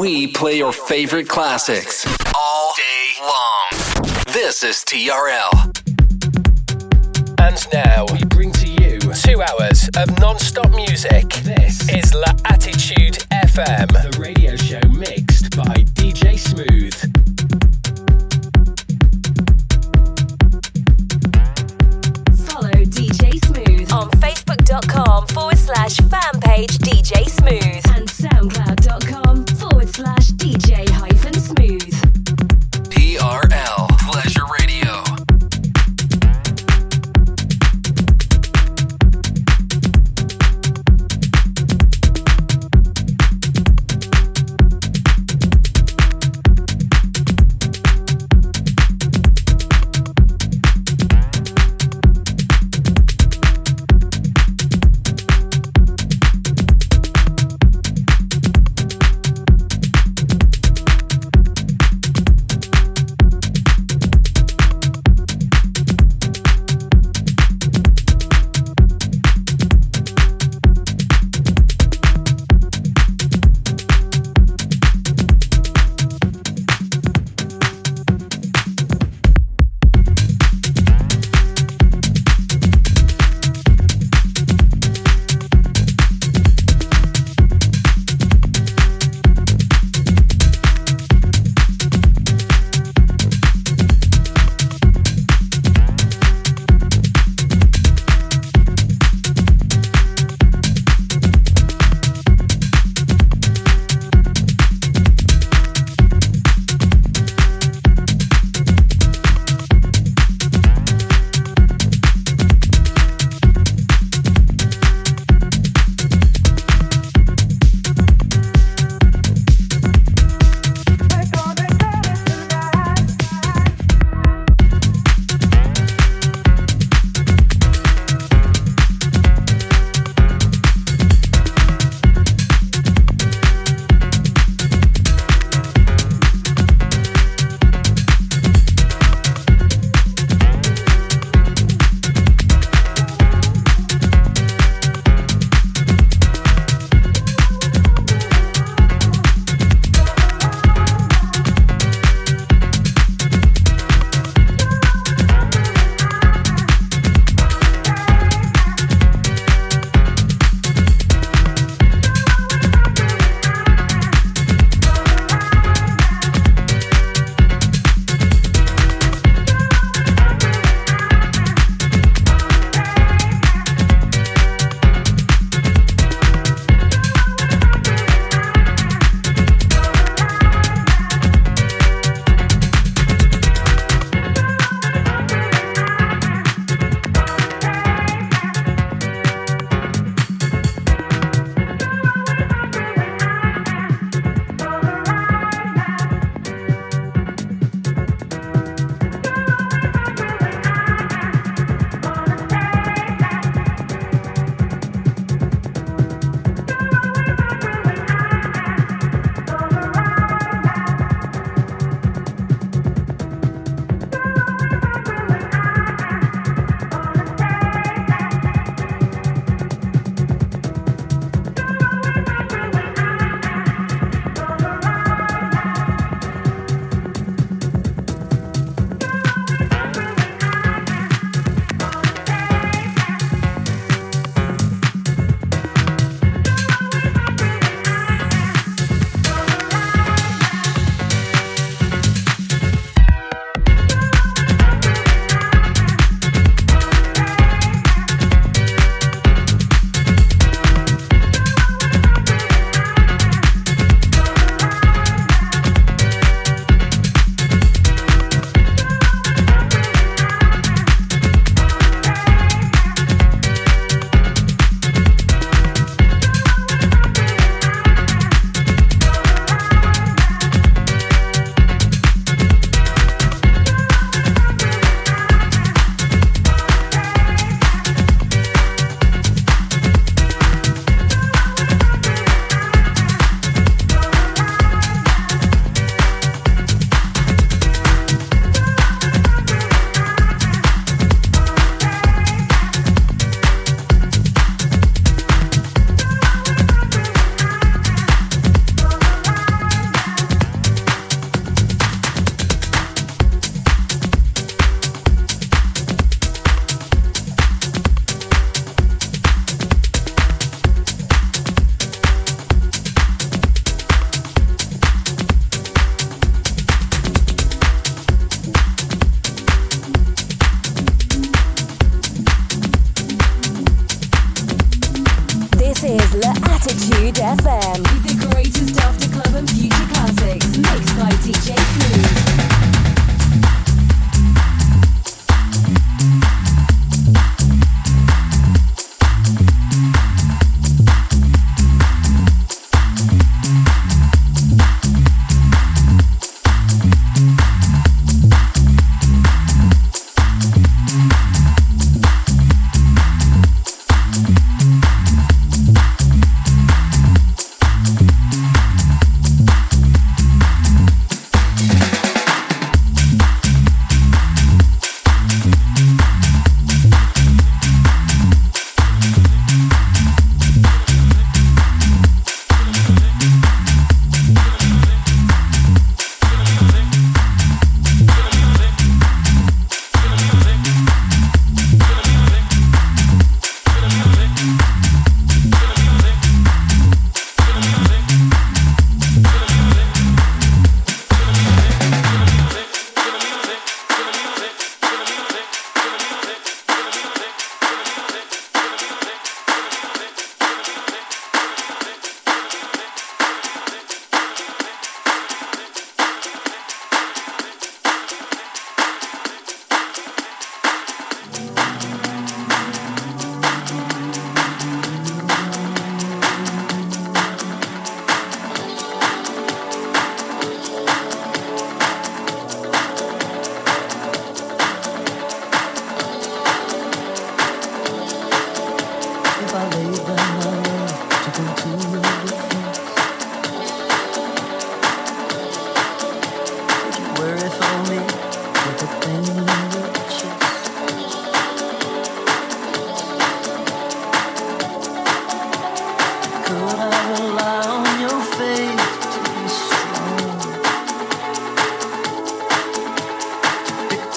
We play your favorite classics all day long. This is TRL. And now we bring to you two hours of non stop music. This is La Attitude FM, the radio show mixed by DJ Smooth. Follow DJ Smooth on Facebook.com forward slash fan page DJ Smooth and SoundCloud.com forward slash DJ hyphen Smooth.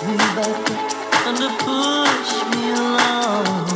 and to push me along.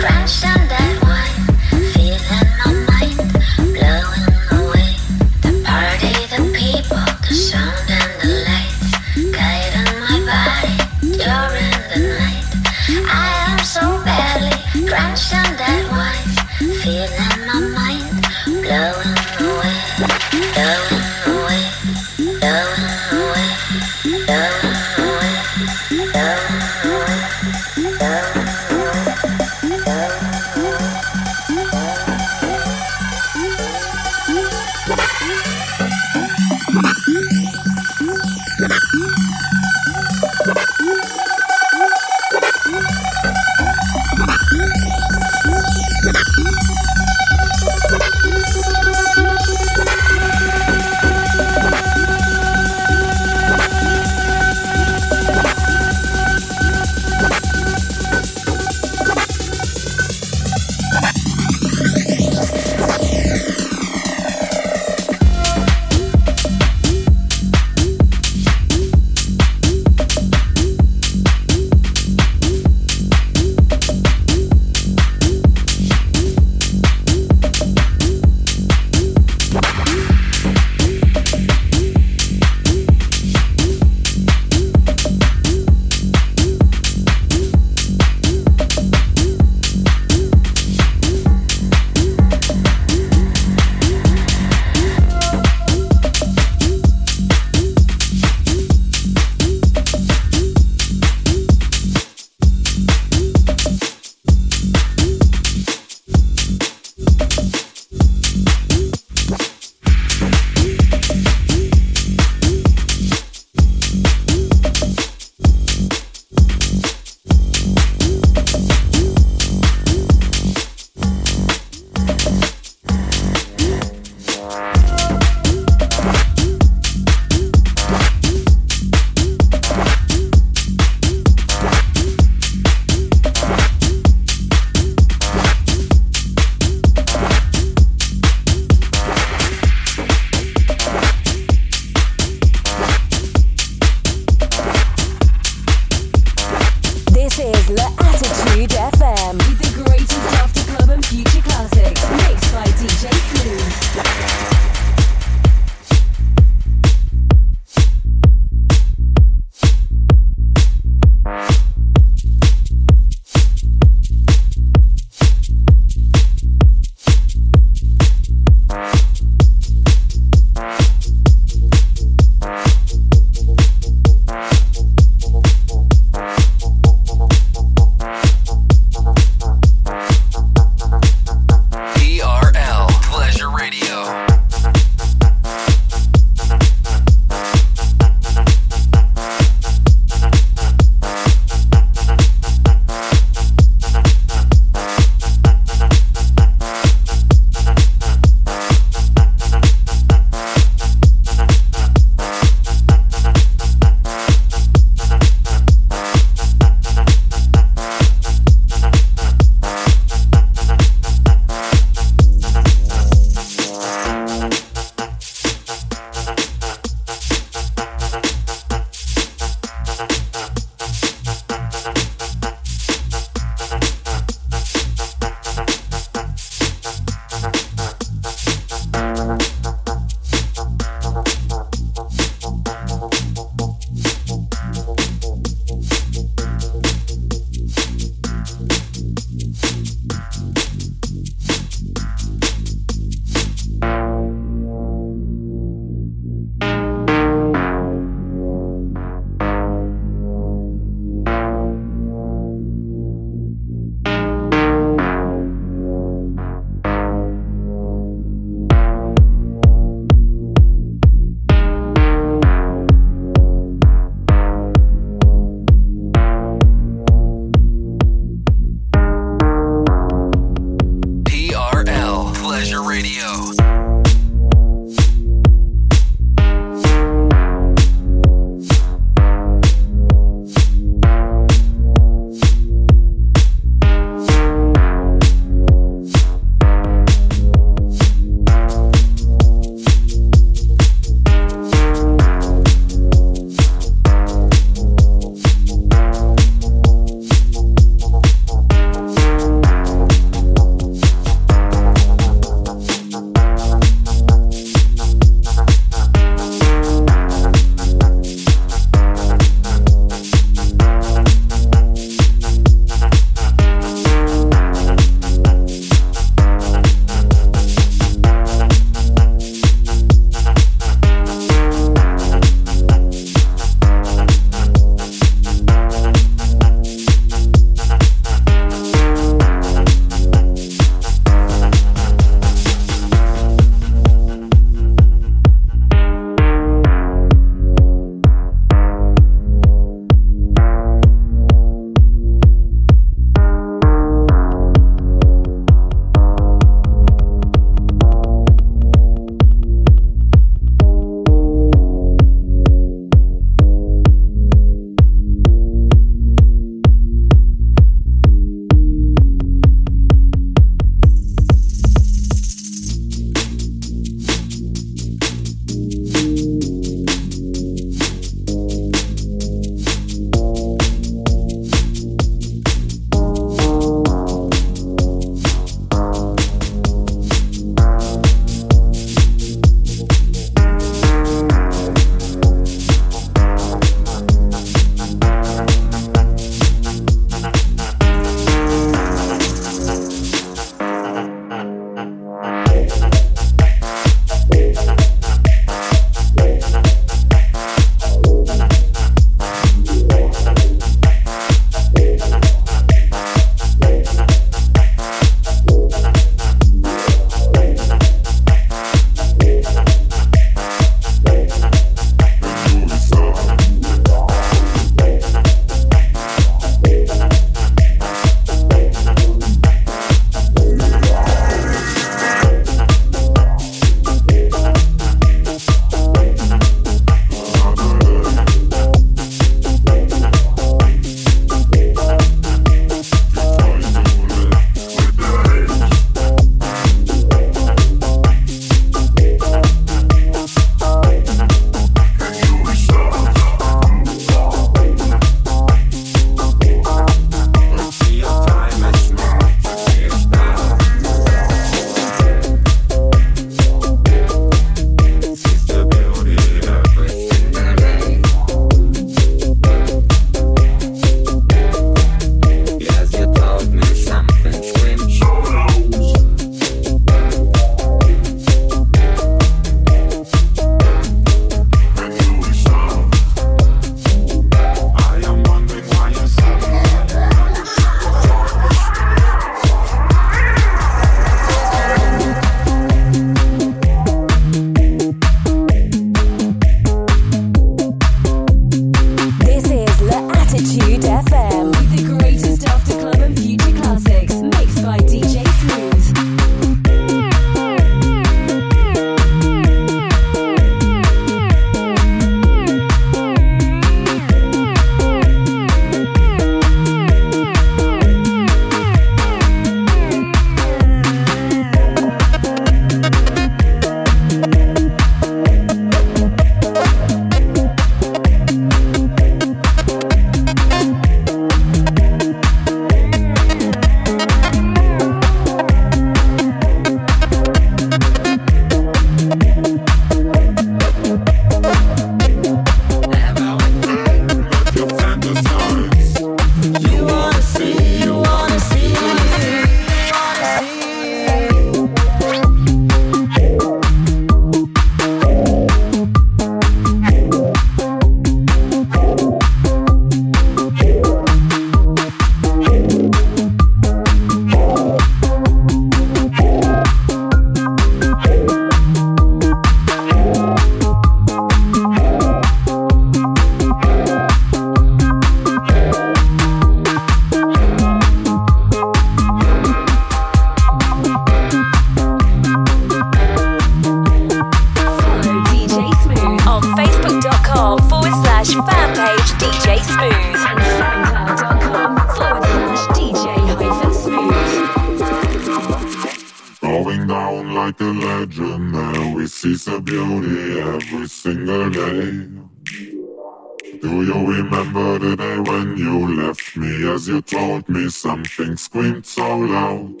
Told me something screamed so loud?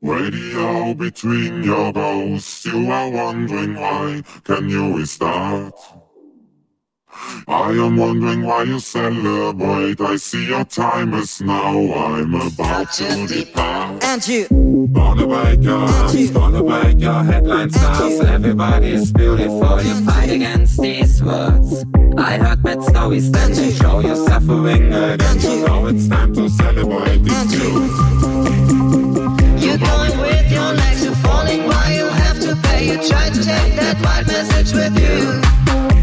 Radio between your ghosts, you are wondering why. Can you restart? I am wondering why you celebrate. I see your time is now. I'm about to depart. And you. Gonna break your arms, gonna break your headline stars. Everybody is beautiful. You fight against these words. I heard bad stories, then you show your suffering again. You know it's time to celebrate these tunes. You're going with your legs, you're falling while you have to pay. You try to take that white message with you.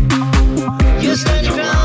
You stand your ground